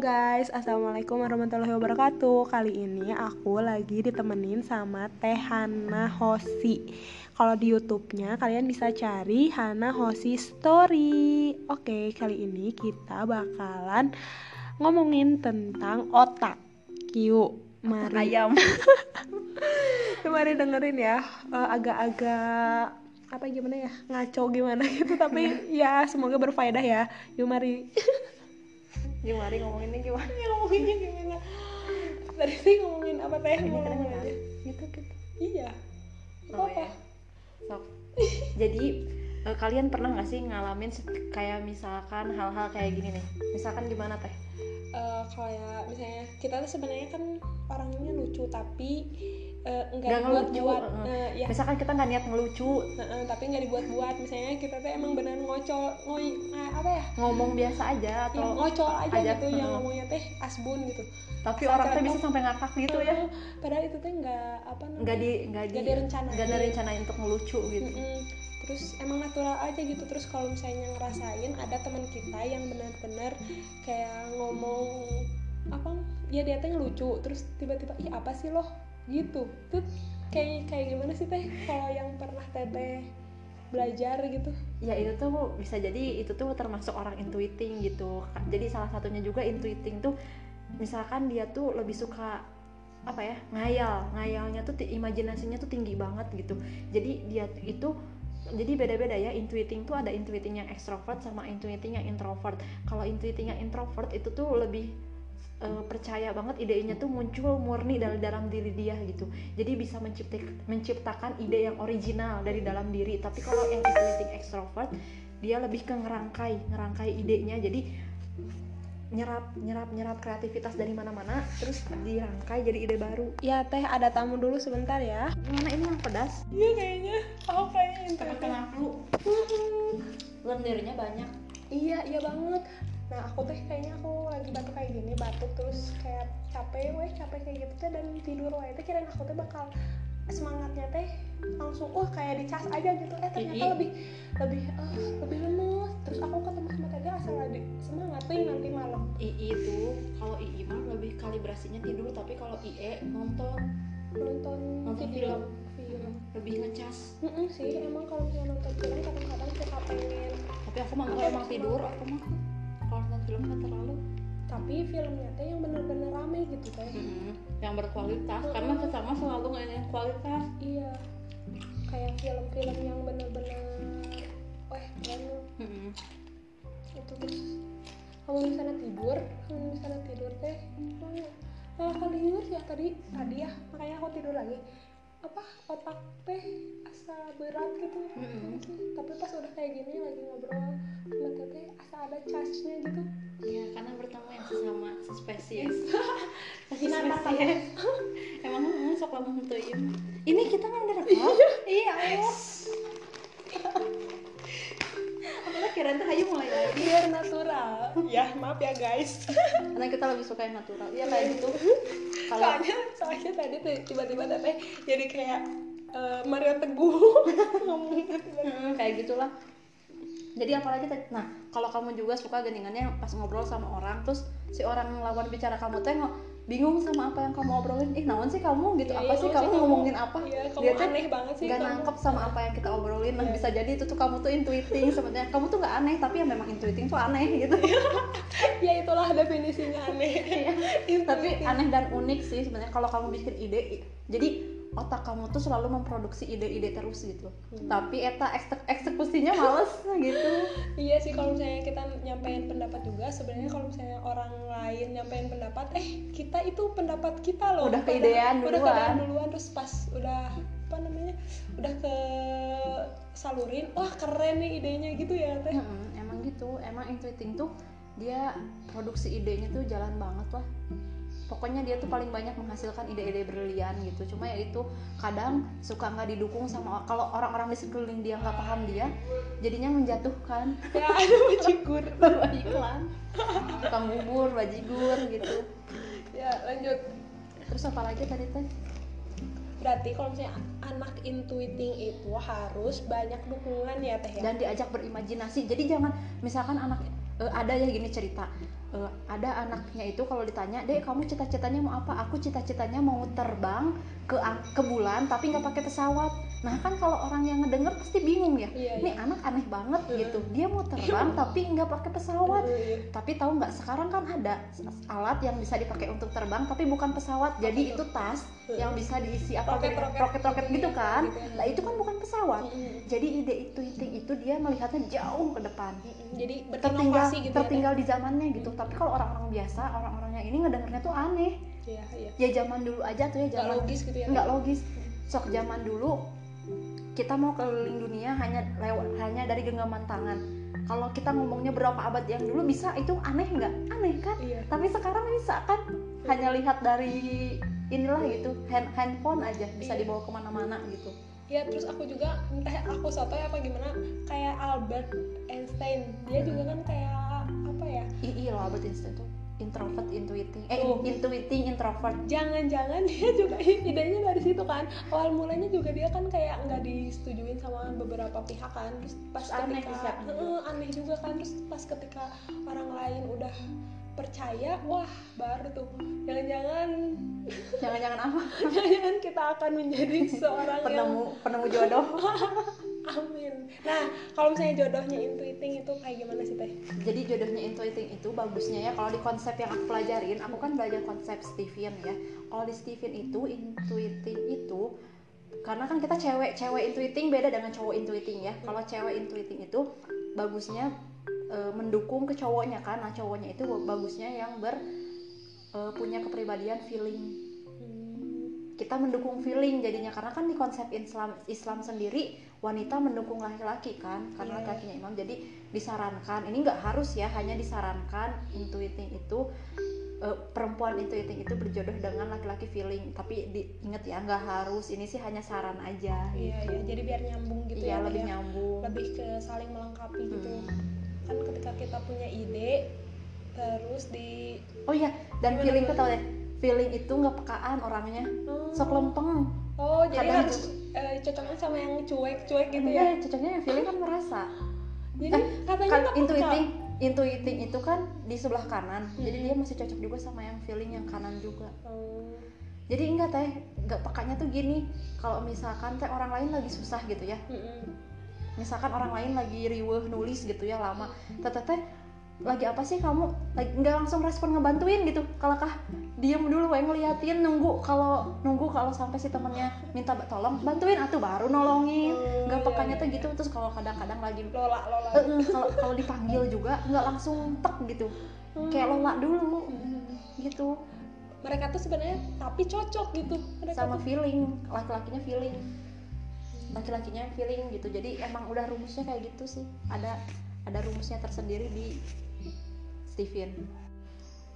guys, Assalamualaikum warahmatullahi wabarakatuh. Kali ini aku lagi ditemenin sama Teh Hana Hosi Kalau di youtube-nya kalian bisa cari Hana Hosi Story. Oke, kali ini kita bakalan ngomongin tentang otak. Yuk, mari. ayam. Mari dengerin ya. Eh, Agak-agak apa gimana ya ngaco gimana gitu. Tapi ya semoga berfaedah ya. Yuk mari gimana ngomonginnya gimana? Ya ngomonginnya gimana? Tadi sih ngomongin apa teh? Kan ngomongin aja gitu gitu. Iya. Oh, apa ya. sok. Jadi eh, kalian pernah nggak sih ngalamin kayak misalkan hal-hal kayak gini nih? Misalkan gimana teh? Eh, kayak misalnya kita tuh sebenarnya kan orangnya lucu tapi eh, Nggak ngelucu, eh, ya. Misalkan kita nggak niat ngelucu. Heeh, tapi nggak dibuat buat. Misalnya kita tuh emang benar ngocol ngoy eh, apa ya? Ngomong biasa aja ya, atau ngocol aja, aja, gitu yang heeh. ngomongnya teh asbun gitu. Tapi asal orang kalian bisa sampai ngakak gitu ya. Heeh, padahal itu tuh nggak apa namanya nggak di nggak di nggak direncanain. nggak direncanain untuk ngelucu gitu. Mm-mm. terus emang natural aja gitu. Terus kalau misalnya ngerasain ada teman kita yang benar-benar kayak ngomong apa ya dia teh lucu terus tiba-tiba ih apa sih loh gitu. Tuh kayak kayak gimana sih teh? Kalau yang pernah teteh belajar gitu. Ya itu tuh bisa jadi itu tuh termasuk orang intuiting gitu. Jadi salah satunya juga intuiting tuh misalkan dia tuh lebih suka apa ya ngayal. Ngayalnya tuh imajinasinya tuh tinggi banget gitu. Jadi dia itu jadi beda-beda ya. Intuiting tuh ada intuiting yang extrovert sama intuiting yang introvert. Kalau intuiting yang introvert itu tuh lebih eh, percaya banget idenya tuh muncul murni dari dalam diri dia gitu. Jadi bisa mencipta- menciptakan ide yang original dari dalam diri. Tapi kalau yang intuiting extrovert dia lebih ke ngerangkai ngerangkai idenya. Jadi nyerap nyerap nyerap kreativitas dari mana-mana terus dirangkai jadi ide baru. Ya teh ada tamu dulu sebentar ya. Gimana? Ini yang pedas. Iya kayaknya. Aku kayaknya tengah-tengah flu. Lendirnya banyak. Iya, iya banget. Nah, aku teh kayaknya aku lagi batuk kayak gini, batuk terus kayak capek, weh capek kayak gitu teh dan tidur weh. Teh kirain aku teh bakal semangatnya teh langsung wah kayak dicas aja gitu. Eh ternyata lebih lebih eh, lebih lemes. Terus aku ketemu sama tadi asal ada semangat tuh nanti malam. II itu kalau II mah lebih kalibrasinya tidur tapi kalau IE nonton. Nonton, Nonton film. Film lebih ngecas. Mm-mm sih. Emang kalau misalnya nonton film kadang-kadang suka pengen. Tapi aku mah kalau emang tidur aku mah film nggak terlalu tapi filmnya teh yang bener-bener rame gitu teh Mm-mm. yang berkualitas karena sesama selalu nggak kualitas Iya, kayak film-film yang bener-bener, wah keren. Mm-mm. itu terus kamu misalnya tidur, kamu misalnya tidur teh, malah kali tidur ya tadi tadi ya, makanya aku tidur lagi. Apa otak teh asa berat gitu, Mm-mm. tapi pas udah kayak gini lagi ngobrol sama teteh asa ada charge-nya gitu. Iya, karena bertemu yang sesama sespesies. Sespesies. Emang kamu sok lama hentuin. Ini kita nggak rekam. Iya, Allah. Apalagi kira tuh hayu mulai lagi. Biar natural. Ya maaf ya guys. Karena kita lebih suka yang natural. Iya kayak gitu. Kalau soalnya soalnya tadi tuh tiba-tiba teteh jadi kayak eh, Mario Teguh ngomongnya tiba-tiba. Mm, kayak gitulah. Jadi apalagi nah kalau kamu juga suka geningannya pas ngobrol sama orang terus si orang lawan bicara kamu teh ngo- bingung sama apa yang kamu obrolin. Ih naon sih kamu? Gitu. Iya, apa iya, sih kamu? ngomongin apa? Iya, dia tuh aneh banget sih kamu. nangkep sama apa yang kita obrolin. Nah Iya. bisa jadi itu tuh kamu tuh intuiting sebenarnya. Kamu tuh nggak aneh tapi ya memang intuiting tuh aneh gitu. Ya itulah definisinya aneh. Iya. tapi aneh dan unik sih sebenarnya kalau kamu bikin ide. Jadi otak kamu tuh selalu memproduksi ide-ide terus gitu. Hmm. tapi eta eksek- eksekusinya males gitu. Iya sih kalau misalnya kita nyampein pendapat juga sebenarnya kalau misalnya orang lain nyampein pendapat eh kita itu pendapat kita loh Udah keidean udah duluan. keidean duluan terus pas udah apa namanya udah ke salurin wah keren nih idenya gitu ya teh. Mm-mm, emang gitu. Emang intuiting tuh dia produksi idenya tuh jalan banget lah pokoknya dia tuh paling banyak menghasilkan ide-ide brilian gitu. Cuma ya itu kadang suka nggak didukung sama kalau orang-orang di sekeliling dia nggak paham dia jadinya menjatuhkan. Ya ada bajigur iklan. Tukang bubur bajigur gitu. Ya lanjut. Terus apa lagi tadi teh? Berarti kalau misalnya anak intuiting itu harus banyak dukungan ya teh ya? Dan diajak berimajinasi. Jadi jangan misalkan anak eh, ada ya gini cerita Eh, ada anaknya itu kalau ditanya dek kamu cita-citanya mau apa? Aku cita-citanya mau terbang ke ke bulan tapi nggak pakai pesawat nah kan kalau orang yang ngedenger pasti bingung ya. Iya, ini anak aneh banget Iya. gitu. Dia mau terbang tapi nggak pakai pesawat. Iya. tapi tahu nggak sekarang kan ada alat yang bisa dipakai untuk terbang tapi bukan pesawat. Jadi itu tas yang bisa diisi apa Roket-roket. roket-roket gitu kan? Gitu ya. nah itu kan bukan pesawat. Jadi ide itu itu itu dia melihatnya jauh ke depan. Jadi tertinggal gitu tertinggal di zamannya gitu. Tapi kalau orang-orang biasa orang-orang yang ini ngedengernya tuh aneh. Ya iya iya. Ya zaman dulu aja tuh ya zaman logis gitu ya nggak logis. Sok zaman dulu kita mau keliling dunia hanya lewat hanya dari genggaman tangan. Kalau kita ngomongnya berapa abad yang dulu bisa itu aneh nggak? Aneh kan? Iya. Tapi sekarang bisa kan? Hanya lihat dari inilah gitu hand, handphone aja bisa Iya. dibawa ke mana-mana gitu. Ya terus aku juga entah aku soto apa gimana kayak Albert Einstein. Dia juga kan kayak apa ya? Iya loh Albert Einstein tuh introvert intuiting eh Tuh. intuiting introvert. Jangan-jangan dia juga idenya dari situ kan. Awal mulanya juga dia kan kayak nggak disetujuin sama beberapa pihak kan. Terus pas aneh ketika bisa. Heeh, aneh juga kan. Terus pas ketika orang lain udah percaya wah baru tuh. Jangan-jangan jangan-jangan apa? Jangan kita akan menjadi seorang yang penemu penemu jodoh amin. Nah kalau misalnya jodohnya intuiting itu kayak gimana sih teh? Jadi jodohnya intuiting itu bagusnya ya kalau di konsep yang aku pelajarin aku kan belajar konsep Steven ya. Kalau di Steven itu intuiting itu karena kan kita cewek cewek intuiting beda dengan cowok intuiting ya. Kalau cewek intuiting itu bagusnya e, mendukung ke cowoknya kan. Nah cowoknya itu bagusnya yang ber e, punya kepribadian feeling. Kita mendukung feeling jadinya karena kan di konsep Islam Islam sendiri wanita mendukung laki-laki kan karena Iya. laki-lakinya imam jadi disarankan ini nggak harus ya hanya disarankan intuiting itu eh, perempuan intuiting itu berjodoh dengan laki-laki feeling tapi diinget ya nggak harus ini sih hanya saran aja iya gitu. iya jadi biar nyambung gitu Iya, ya lebih ya. nyambung lebih ke saling melengkapi gitu Hmm. kan ketika kita punya ide terus di oh iya dan Gimana, feeling gimana? tau deh feeling itu nggak pekaan orangnya oh, sok lempeng oh jadi Kadang harus eh, cocoknya sama yang cuek-cuek gitu ya? Iya, cocoknya yang feeling kan merasa. Jadi katanya kan intuiting intuiting itu kan di sebelah kanan. Jadi Hmm. dia masih cocok juga sama yang feeling yang kanan juga. Oh, jadi enggak teh. Enggak pekanya tuh gini. Kalau misalkan teh orang lain lagi susah gitu ya. Mm-mm. misalkan orang lain lagi riweh nulis gitu ya lama. Teteh teh lagi apa sih kamu? Lagi nggak langsung respon ngebantuin gitu. Kalau kah diem dulu yang ngeliatin nunggu kalau nunggu kalau sampai si temennya minta tolong bantuin atau baru nolongin. Oh, nggak iya, pekanya iya, tuh iya. gitu terus kalau kadang-kadang lagi lola lola Eh, eh, kalau kalau dipanggil juga nggak langsung tek gitu. Kayak lola dulu. Mm. gitu. Mereka tuh sebenarnya tapi cocok gitu. Mereka sama tuh. feeling laki-lakinya feeling. Laki-lakinya feeling gitu. Jadi emang udah rumusnya kayak gitu sih. Ada ada rumusnya tersendiri di Steven.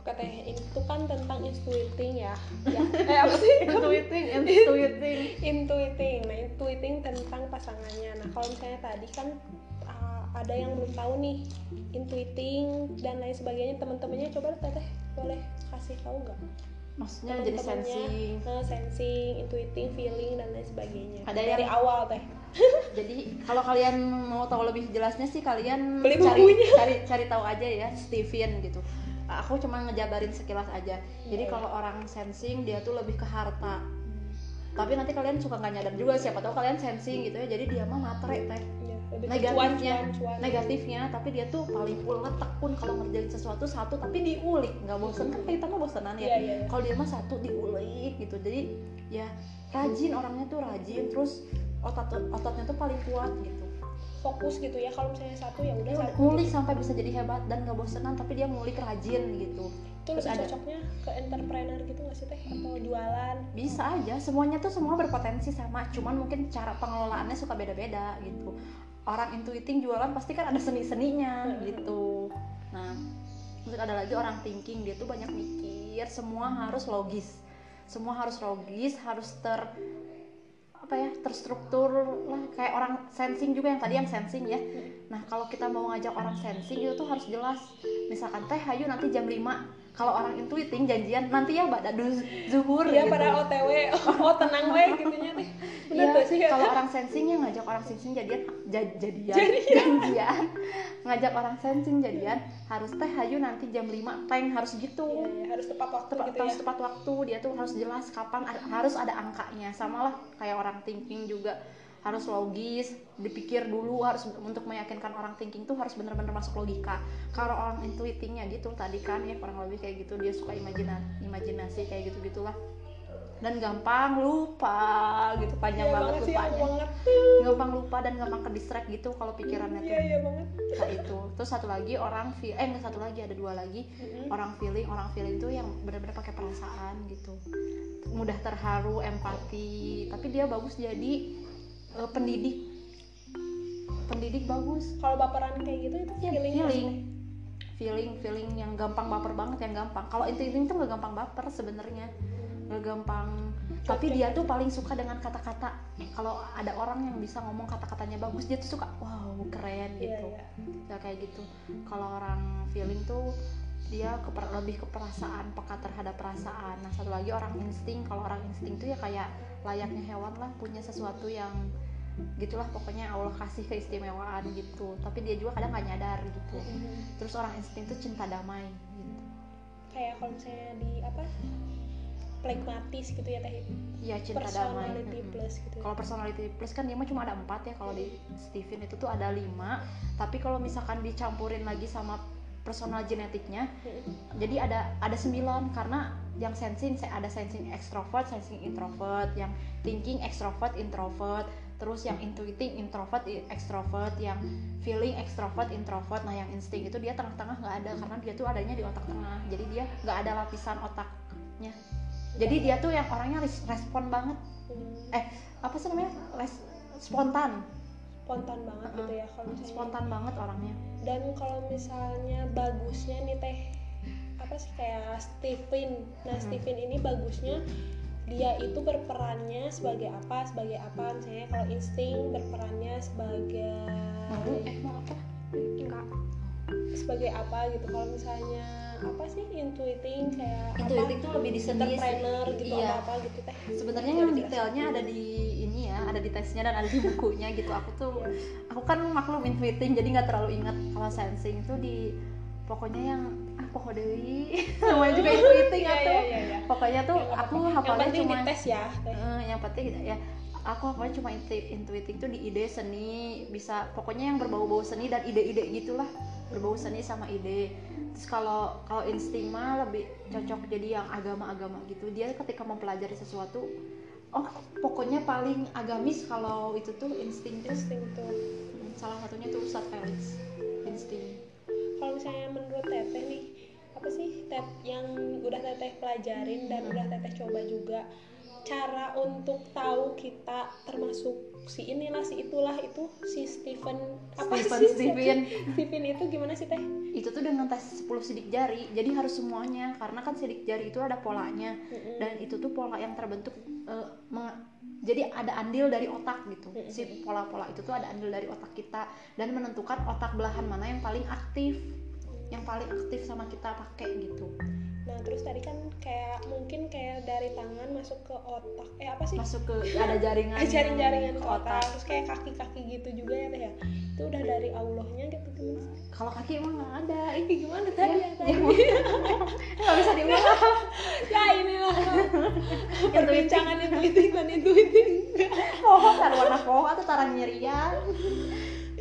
Katanya itu kan tentang intuiting ya. Ya. Eh apa sih? Intuiting intuiting. Intuiting. Nah intuiting tentang pasangannya. Nah kalau misalnya tadi kan uh, ada yang belum tahu nih intuiting dan lain sebagainya teman-temannya coba teteh boleh kasih tahu nggak maksudnya jadi sensing. Eh, sensing intuiting feeling dan lain sebagainya. Ada dari yang- awal teh jadi kalau kalian mau tahu lebih jelasnya sih kalian Beli cari bukunya. cari cari tahu aja ya Steven gitu. Aku cuma ngejabarin sekilas aja. Jadi Iya. kalau orang sensing dia tuh lebih ke harta. Tapi nanti kalian suka nggak nyadar juga siapa tahu kalian sensing gitu ya. Jadi dia mah matre teh lebih negatifnya. cuan, cuan, cuan. negatifnya tapi dia tuh paling ulet tekun kalau ngerjain sesuatu satu tapi diulik. Nggak bosen kan kita mah bosenan ya. Iya, iya. kalau dia mah satu diulik gitu. Jadi ya rajin orangnya tuh rajin. Terus otot ototnya tuh paling kuat gitu. Fokus gitu ya. Kalau misalnya satu ya udah satu. ngulik sampai bisa jadi hebat dan nggak bosenan tapi dia ngulik rajin gitu. Itu terus ada- cocoknya ke entrepreneur gitu nggak sih teh? Atau jualan? Bisa aja. Semuanya tuh semua berpotensi sama. Cuman mungkin cara pengelolaannya suka beda-beda gitu orang intuiting jualan pasti kan ada seni-seninya gitu. Nah terus ada lagi orang thinking dia tuh banyak mikir semua harus logis. Semua harus logis harus ter apa ya terstruktur lah. Kayak orang sensing juga yang tadi yang sensing ya. Nah kalau kita mau ngajak orang sensing itu tuh harus jelas. Misalkan teh hayu nanti jam 5 kalau orang intuiting janjian nanti ya pada zuhur Iya gitu. pada OTW, oh tenang we gitunya. Bener Iya, ya. kalau orang sensing ya ngajak orang sensing jadian ja- jadian janjian ngajak orang sensing jadian harus teh hayu nanti jam 5 teng harus gitu Iya, iya, harus tepat waktu tepat gitu ya. harus tepat waktu dia tuh harus jelas kapan harus ada angkanya sama lah kayak orang thinking juga harus logis dipikir dulu harus untuk meyakinkan orang thinking tuh harus bener-bener masuk logika. Kalau orang intuitingnya gitu tadi kan ya kurang lebih kayak gitu dia suka imajina imajinasi kayak gitu gitulah dan gampang lupa gitu panjang Iya banget banget lupanya. banget. gampang lupa dan gampang ke distract gitu kalau pikirannya tuh. Iya, iya banget. kayak itu terus satu lagi orang feel eh enggak satu lagi ada dua lagi. Mm-mm. orang feeling orang feeling tuh yang benar-benar pakai perasaan gitu. Mudah terharu empati tapi dia bagus jadi eh, pendidik. Pendidik bagus. Kalau baperan kayak gitu itu ya, feeling. feeling. feeling feeling yang gampang baper banget yang gampang. Kalau itu itu tuh nggak gampang baper sebenarnya. Nggak gampang. Tapi dia tuh paling suka dengan kata-kata. Kalau ada orang yang bisa ngomong kata-katanya bagus dia tuh suka wow keren Iya, gitu. iya. ya kayak gitu. Kalau orang feeling tuh dia keper- lebih ke perasaan peka terhadap perasaan. Nah satu lagi orang insting. Kalau orang insting tuh ya kayak layaknya hewan lah punya sesuatu yang gitulah pokoknya Allah kasih keistimewaan gitu tapi dia juga kadang nggak nyadar gitu Mm-mm. terus orang insting tuh cinta damai gitu Kayak kalau misalnya di apa? Pragmatis gitu ya teh. ya cinta damai Personality Mm-mm. plus gitu. kalau personality plus kan dia mah cuma ada empat ya kalau di Steven itu tuh ada lima tapi kalau misalkan dicampurin lagi sama personal genetiknya Mm-mm. jadi ada ada sembilan karena yang sensing ada sensing extrovert, sensing introvert, yang thinking extrovert, introvert, terus yang intuiting introvert, extrovert, yang feeling extrovert, introvert. Nah, yang insting itu dia tengah-tengah nggak ada karena dia tuh adanya di otak tengah. Jadi dia nggak ada lapisan otaknya. Jadi dia tuh yang orangnya res- respon banget. Hmm, Eh, apa sih namanya? Res- spontan. spontan banget gitu ya kalau misalnya. Spontan banget orangnya. Dan kalau misalnya bagusnya nih teh apa sih kayak Stephen. Nah, Mhm. Stephen ini bagusnya dia itu berperannya sebagai apa? Sebagai apa? Misalnya kalau insting berperannya sebagai Mau eh mau apa? Enggak. sebagai apa gitu. Kalau misalnya apa sih intuiting kayak Intuiting apa? tuh lebih sih. entrepreneur gitu Iya. apa, apa gitu teh. sebenarnya yang detailnya ada di ini ya ada di tesnya dan ada di bukunya gitu aku tuh aku kan maklum intuiting jadi nggak terlalu ingat kalau sensing itu di pokoknya yang pokok deui. Namanya juga intuiting Iya, atau iya, iya, iya. pokoknya tuh aku hafalnya cuma dites ya. Eh, yang penting ya aku hafalnya cuma intu- intuiting tuh di ide seni. Bisa pokoknya yang berbau-bau seni dan ide-ide gitulah. Berbau seni sama ide. Terus kalau kalau insting mah lebih cocok jadi yang agama-agama gitu dia ketika mempelajari sesuatu oh pokoknya paling agamis kalau itu tuh insting. Tuh insting tuh. Hmm, salah satunya tuh Ustadz Felix. Insting teteh nih. Apa sih tet yang udah teteh pelajarin dan udah teteh coba juga? Cara untuk tahu kita termasuk si inilah si itulah itu si Stephen apa Stephen sih? Stephen Stephen. Itu gimana sih teh? Itu tuh dengan tes 10 sidik jari. Jadi harus semuanya karena kan sidik jari itu ada polanya. Mm-mm. dan itu tuh pola yang terbentuk meng- jadi ada andil dari otak gitu. Mm-mm. si pola-pola itu tuh ada andil dari otak kita. Dan menentukan otak belahan mana yang paling aktif yang paling aktif sama kita pakai gitu. Nah terus tadi kan kayak mungkin kayak dari tangan masuk ke otak. Eh apa sih? Masuk ke ada jaringan Eh, jaring-jaringan ke ke otak. terus kayak kaki-kaki gitu juga ya teh ya? Itu udah dari Allahnya gitu gimana kalau kaki emang nggak ada. Eh gimana tadi ya, tadi? Nggak bisa diulang ya inilah. Perbincangan intuitif dan intuitif pohon taruh warna atau taruh nyerian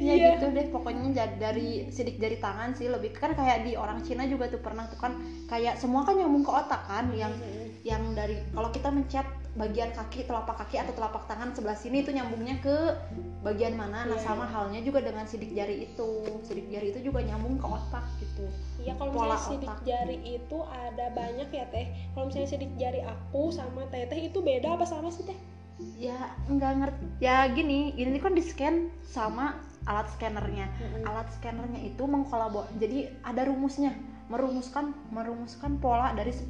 ya Iya. gitu deh pokoknya dari sidik jari tangan sih lebih kan kayak di orang Cina juga tuh pernah tuh kan kayak semua kan nyambung ke otak kan yang yang dari kalau kita mencet bagian kaki telapak kaki atau telapak tangan sebelah sini itu nyambungnya ke bagian mana nah Iya, sama halnya juga dengan sidik jari itu sidik jari itu juga nyambung ke otak gitu Iya kalau Pola misalnya sidik otak. jari itu ada banyak ya teh. Kalau misalnya sidik jari aku sama teteh itu beda apa sama sih teh? Ya nggak ngerti. Ya gini ini kan di scan sama alat scannernya. Mm-mm. alat scannernya itu mengkolabor jadi ada rumusnya. Merumuskan merumuskan pola dari 10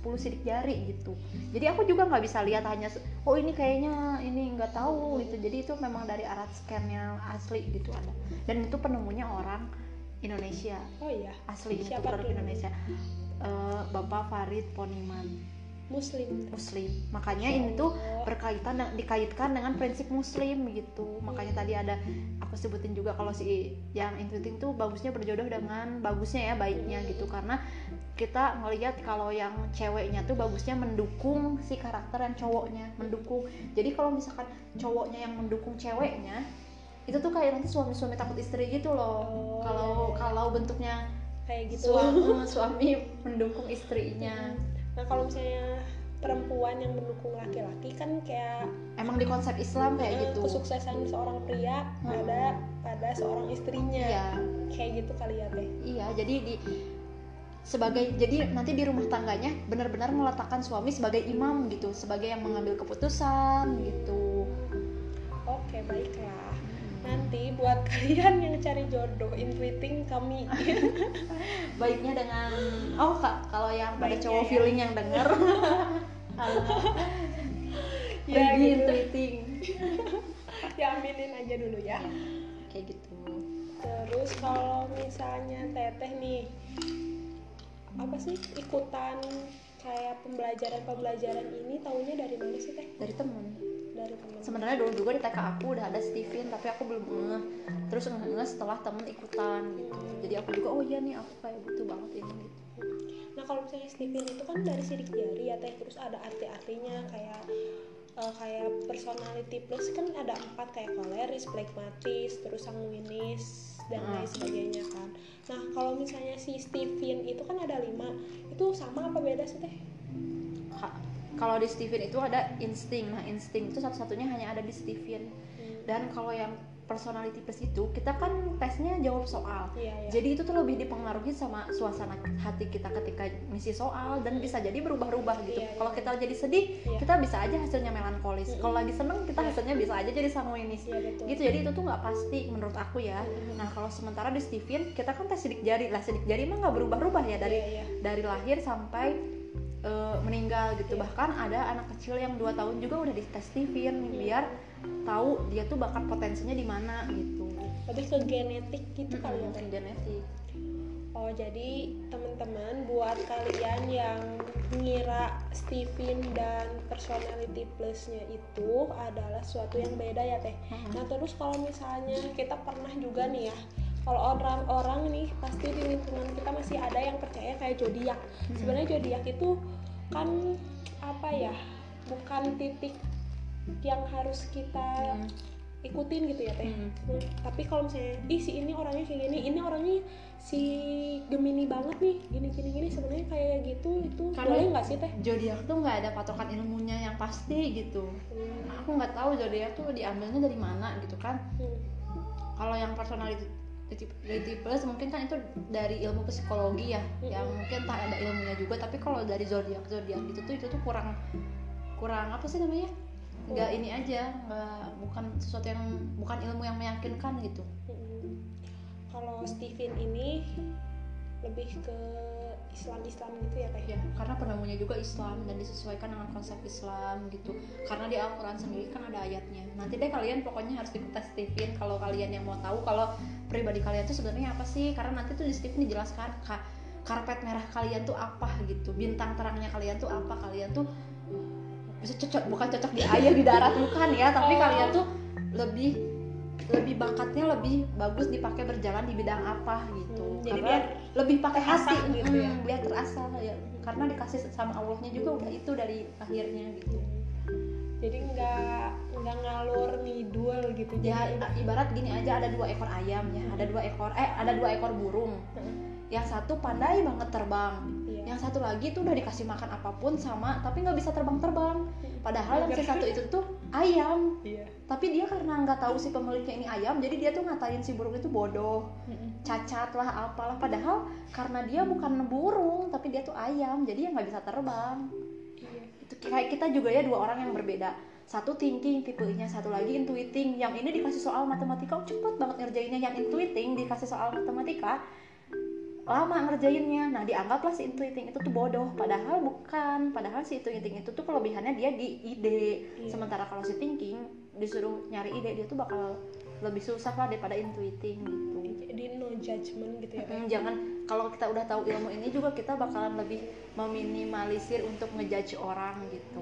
10 sidik jari gitu. Jadi aku juga nggak bisa lihat hanya oh ini kayaknya ini nggak tahu gitu. Jadi itu memang dari alat scan yang asli gitu ada. Dan itu penemunya orang Indonesia. Oh iya. asli itu Siapa produk tuh? Indonesia. Eh, Bapak Farid Poniman muslim. Muslim. Makanya ini tuh berkaitan dikaitkan dengan prinsip Muslim gitu. Makanya tadi ada aku sebutin juga kalau si yang intuiting tuh bagusnya berjodoh dengan bagusnya ya baiknya gitu. Karena kita ngelihat kalau yang ceweknya tuh bagusnya mendukung si karakter yang cowoknya mendukung. Jadi kalau misalkan cowoknya yang mendukung ceweknya itu tuh kayak nanti suami-suami takut istri gitu loh. Oh, kalau iya. kalau bentuknya kayak gitu. suami suami mendukung istrinya nah kalau misalnya perempuan yang mendukung laki-laki kan kayak emang di konsep Islam kayak eh, gitu. kesuksesan seorang pria Hmm. ada pada seorang istrinya. Iya. Kayak gitu kali ya teh. Iya jadi di sebagai jadi nanti di rumah tangganya benar-benar meletakkan suami sebagai imam gitu sebagai yang mengambil keputusan gitu. Oke baiklah nanti buat kalian yang cari jodoh intuiting kami. Baiknya dengan oh kak kalau yang pada Baiknya cowok ya. feeling yang denger. Ya, ya gitu. intuiting. Ya aminin aja dulu ya kayak gitu. Terus kalau misalnya teteh nih apa sih ikutan kayak pembelajaran-pembelajaran ini taunya dari mana sih teh? Dari temen dari sebenarnya dulu juga di TK aku udah ada Steven tapi aku belum ngeh terus ngeh setelah temen ikutan gitu jadi aku juga oh iya nih aku kayak butuh banget ini gitu Nah kalau misalnya Steven itu kan dari sidik jari ya teh terus ada arti-artinya kayak eh, kayak personality plus kan ada empat kayak koleris, pragmatis, terus sanguinis dan Hmm. lain sebagainya kan. Nah kalau misalnya si Steven itu kan ada lima itu sama apa beda sih teh? Ka- kalau di Steven itu ada insting nah insting itu satu-satunya hanya ada di Steven Hmm, dan kalau yang personality plus itu kita kan tesnya jawab soal Iya ya. jadi itu tuh lebih dipengaruhi sama suasana hati kita ketika ngisi soal dan bisa jadi berubah-ubah gitu Iya, kalau iya. kita jadi sedih Iya. kita bisa aja hasilnya melankolis Mm-mm. kalau lagi seneng kita Iya. hasilnya bisa aja jadi sanguinis Iya betul. gitu jadi itu tuh nggak pasti menurut aku ya Mm-mm. nah kalau sementara di Steven kita kan tes sidik jari lah sidik jari mah nggak berubah-ubah ya dari Iya, iya. dari lahir sampai eh, meninggal gitu. Iya. bahkan ada anak kecil yang dua tahun juga udah dites Steven biar tahu dia tuh bakat potensinya di mana gitu. Lebih ke genetik gitu kali ya genetik. Oh jadi teman-teman buat kalian yang ngira Steven dan personality plusnya itu adalah suatu yang beda ya teh. Nah terus kalau misalnya kita pernah juga nih ya kalau orang-orang nih pasti di lingkungan kita masih ada yang percaya kayak zodiak. Sebenarnya zodiak itu kan apa ya? Bukan titik yang harus kita Hmm. ikutin gitu ya teh. Hmm. Hmm, tapi kalau misalnya ih si ini orangnya kayak gini ini orangnya si Gemini banget nih gini gini gini sebenarnya kayak gitu itu Karena- boleh nggak sih teh zodiak tuh nggak ada patokan ilmunya yang pasti gitu Hmm, aku nggak tahu zodiak tuh diambilnya dari mana gitu kan hmm, kalau yang personality personality plus mungkin kan itu dari ilmu psikologi ya yang mungkin tak ada ilmunya juga tapi kalau dari zodiak zodiak gitu tuh itu tuh kurang kurang apa sih namanya? Nggak ini aja nggak bukan sesuatu yang bukan ilmu yang meyakinkan gitu. Kalau Steven ini lebih ke Islam-Islam gitu ya teh ya? Karena penemunya juga Islam dan disesuaikan dengan konsep Islam gitu. Karena di Al-Quran sendiri kan ada ayatnya. Nanti deh kalian pokoknya harus ikut Steven kalau kalian yang mau tahu kalau pribadi kalian tuh sebenarnya apa sih? Karena nanti tuh di Steven dijelaskan ka- karpet merah kalian tuh apa gitu? Bintang terangnya kalian tuh apa? Kalian tuh bisa cocok bukan cocok di air di darat bukan ya tapi Oh. kalian tuh lebih lebih bakatnya lebih bagus dipakai berjalan di bidang apa gitu jadi Karena biar lebih pakai hati gitu ya. Biar terasa ya. Karena dikasih sama Allahnya juga udah itu dari akhirnya gitu. Jadi nggak nggak ngalur ngidul gitu. Ya jadi ibarat gini aja ada dua ekor ayam ya ada dua ekor eh ada dua ekor burung yang satu pandai banget terbang. Iya. yang satu lagi tuh udah dikasih makan apa pun sama tapi nggak bisa terbang-terbang. Padahal yang si satu itu tuh ayam. Iya. Tapi dia karena nggak tahu si pemiliknya ini ayam jadi dia tuh ngatain si burung itu bodoh. Cacat lah apalah. Padahal karena dia bukan burung tapi dia tuh ayam jadi ya nggak bisa terbang. Iya. Itu kayak kita juga ya dua orang yang berbeda. Satu thinking tipenya satu lagi intuiting. Yang ini dikasih soal matematika oh, cepet banget ngerjainnya. Yang intuiting dikasih soal matematika lama ngerjainnya. Nah dianggaplah si intuiting itu tuh bodoh. Padahal bukan. Padahal si intuiting itu tuh kelebihannya dia di ide. Iya. sementara kalau si thinking disuruh nyari ide dia tuh bakal lebih susah lah daripada in tweeting gitu jadi no judgment gitu ya? Mm, jangan. Kalau kita udah tahu ilmu ini juga kita bakalan lebih meminimalisir untuk ngejudge orang gitu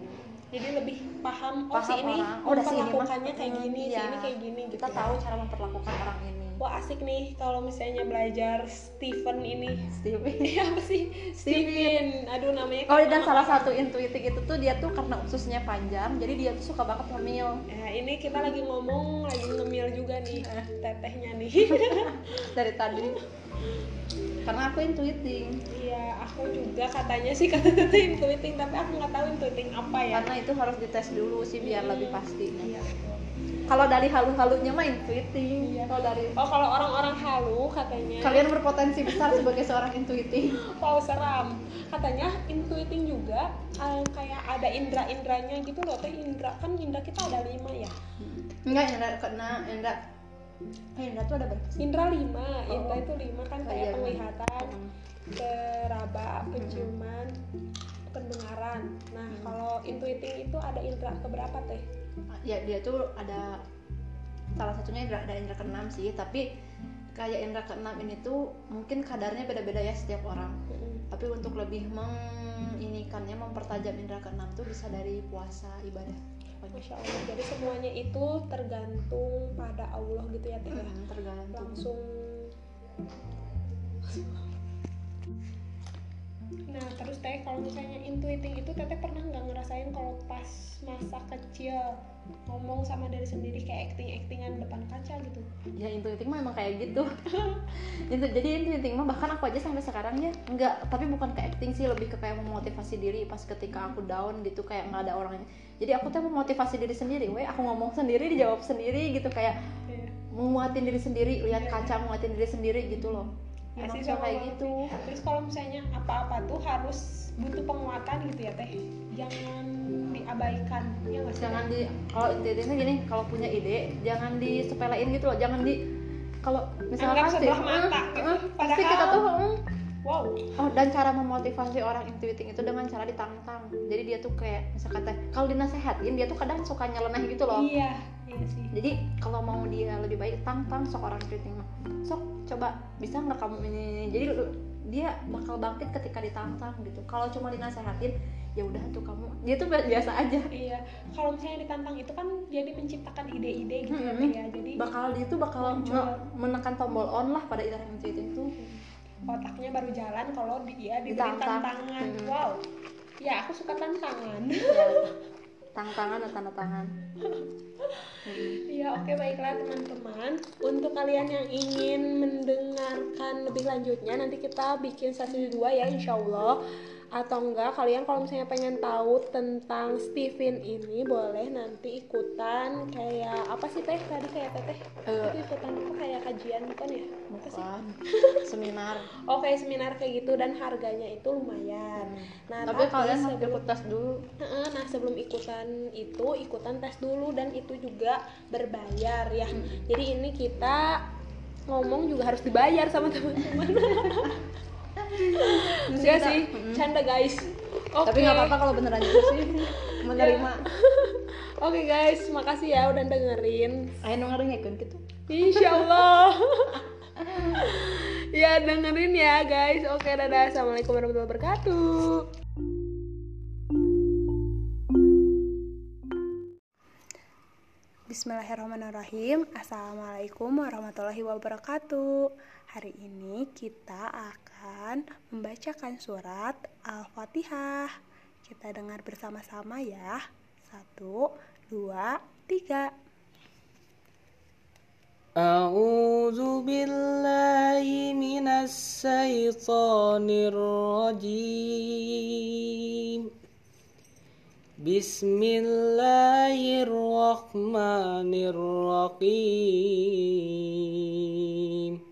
jadi lebih paham oh si Paham ini orang. Oh, si ini kayak Hmm, gini si iya. ini kayak gini gitu kita ya. tahu cara memperlakukan orang ini. Wah asik nih kalau misalnya belajar Stephen ini. Steve Iya apa sih? Stephen. Aduh namanya Oh dan salah satu intuitif itu tuh dia tuh karena ususnya panjang jadi dia tuh suka banget ngemil. Ya, ini kita lagi ngomong lagi ngemil juga nih tetehnya nih. Dari tadi karena aku intuiting. Iya aku juga katanya sih kata teteh intuiting tapi aku nggak tahu intuiting apa ya. Karena itu harus dites dulu sih biar lebih pasti. Iya. Kalau dari halu-halunya mah intuiting. Iya. kalau dari oh kalau orang-orang halu katanya. Kalian berpotensi besar sebagai seorang intuiting. Wow seram katanya intuiting juga eh, kayak ada indra-indranya gitu loh. Teh indra kan indra kita ada lima ya? Enggak Indra kena Indra Indra tuh ada berapa sih? Indra lima Oh. indra itu lima kan Oh, kayak iya, penglihatan Hmm. teraba penciuman pendengaran. Nah kalau intuiting itu ada indra keberapa teh? Ya dia tuh ada salah satunya Indra ada Indra keenam sih tapi kayak Indra keenam ini tuh mungkin kadarnya beda-beda ya setiap orang. Mm-mm. tapi untuk lebih menginikannya mempertajam indera keenam tuh bisa dari puasa ibadah Masya Allah. Jadi semuanya itu tergantung pada Allah gitu ya teh ya? Hmm, tergantung. Langsung nah terus teh kalau misalnya intuiting itu teteh pernah nggak ngerasain kalau pas masa kecil ngomong sama diri sendiri kayak acting actingan depan kaca gitu? Ya intuiting mah emang kayak gitu. Jadi intuiting mah bahkan aku aja sampai sekarang ya enggak tapi bukan ke acting sih lebih ke kayak memotivasi diri pas ketika aku down gitu kayak nggak ada orangnya. Jadi aku tuh memotivasi diri sendiri weh aku ngomong sendiri dijawab sendiri gitu kayak Iya. menguatin diri sendiri lihat kaca menguatin diri sendiri gitu loh Ya sama kayak gitu. Terus kalau misalnya apa-apa tuh harus butuh penguatan gitu ya teh? Jangan diabaikan ya nggak sih jangan di kalau intinya gini kalau punya ide jangan disepelein gitu loh. Jangan di kalau sih, mata eh, gitu. eh, pasti Padahal- kita tuh eh, wow. oh dan cara memotivasi orang intuiting itu dengan cara ditantang. Jadi dia tuh kayak misalkan teh kalau dinasehatin dia tuh kadang suka nyeleneh gitu loh. Iya iya sih jadi kalau mau dia lebih baik tantang sok orang intuiting mah sok coba bisa nggak kamu ini, jadi dia bakal bangkit ketika ditantang gitu kalau cuma dinasehatin ya udah tuh kamu dia tuh biasa aja Iya, kalau misalnya ditantang itu kan jadi menciptakan ide-ide gitu ya. Teh, ya. Jadi bakal dia tuh bakal Muncul. me- menekan tombol on lah pada indera intuitif itu otaknya baru jalan kalau dia diberi Ditantang. tantangan. Mm-mm. Wow. Ya, aku suka tantangan. ya, tantangan dan tanda tangan Iya, oke baiklah teman-teman. Untuk kalian yang ingin mendengarkan lebih lanjutnya, nanti kita bikin sesi dua ya, insya Allah. Atau enggak, kalian kalau misalnya pengen tahu tentang Steven ini, boleh nanti ikutan kayak apa sih teh tadi kayak teteh? Eh. Itu ikutan apa kayak kajian bukan ya? Sih? bukan seminar Oh kayak seminar kayak gitu dan harganya itu lumayan. Nah tapi kalian harus sebelum, ikut tes dulu nah sebelum ikutan itu ikutan tes dulu dan itu juga berbayar ya. Jadi ini kita ngomong juga harus dibayar sama teman-teman. Enggak sih, canda guys. Oke. tapi nggak apa-apa kalau beneran juga sih menerima Oke guys, makasih ya udah dengerin. ayo dong ngikut gitu Insya Allah. ya dengerin ya guys. Oke dadah. Assalamualaikum warahmatullahi wabarakatuh. Bismillahirrahmanirrahim Assalamualaikum warahmatullahi wabarakatuh Hari ini kita akan membacakan surat Al-Fatihah. Kita dengar bersama-sama ya. Satu, dua, tiga. A'udzu billahi minasy syaithanir rajim. Bismillahirrahmanirrahim.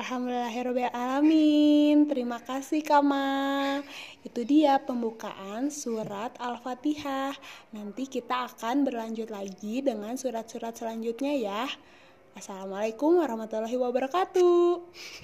Alhamdulillahirrahmanirrahim Terima kasih Kama Itu dia pembukaan surat Al-Fatihah. Nanti kita akan berlanjut lagi dengan surat-surat selanjutnya ya. Assalamualaikum warahmatullahi wabarakatuh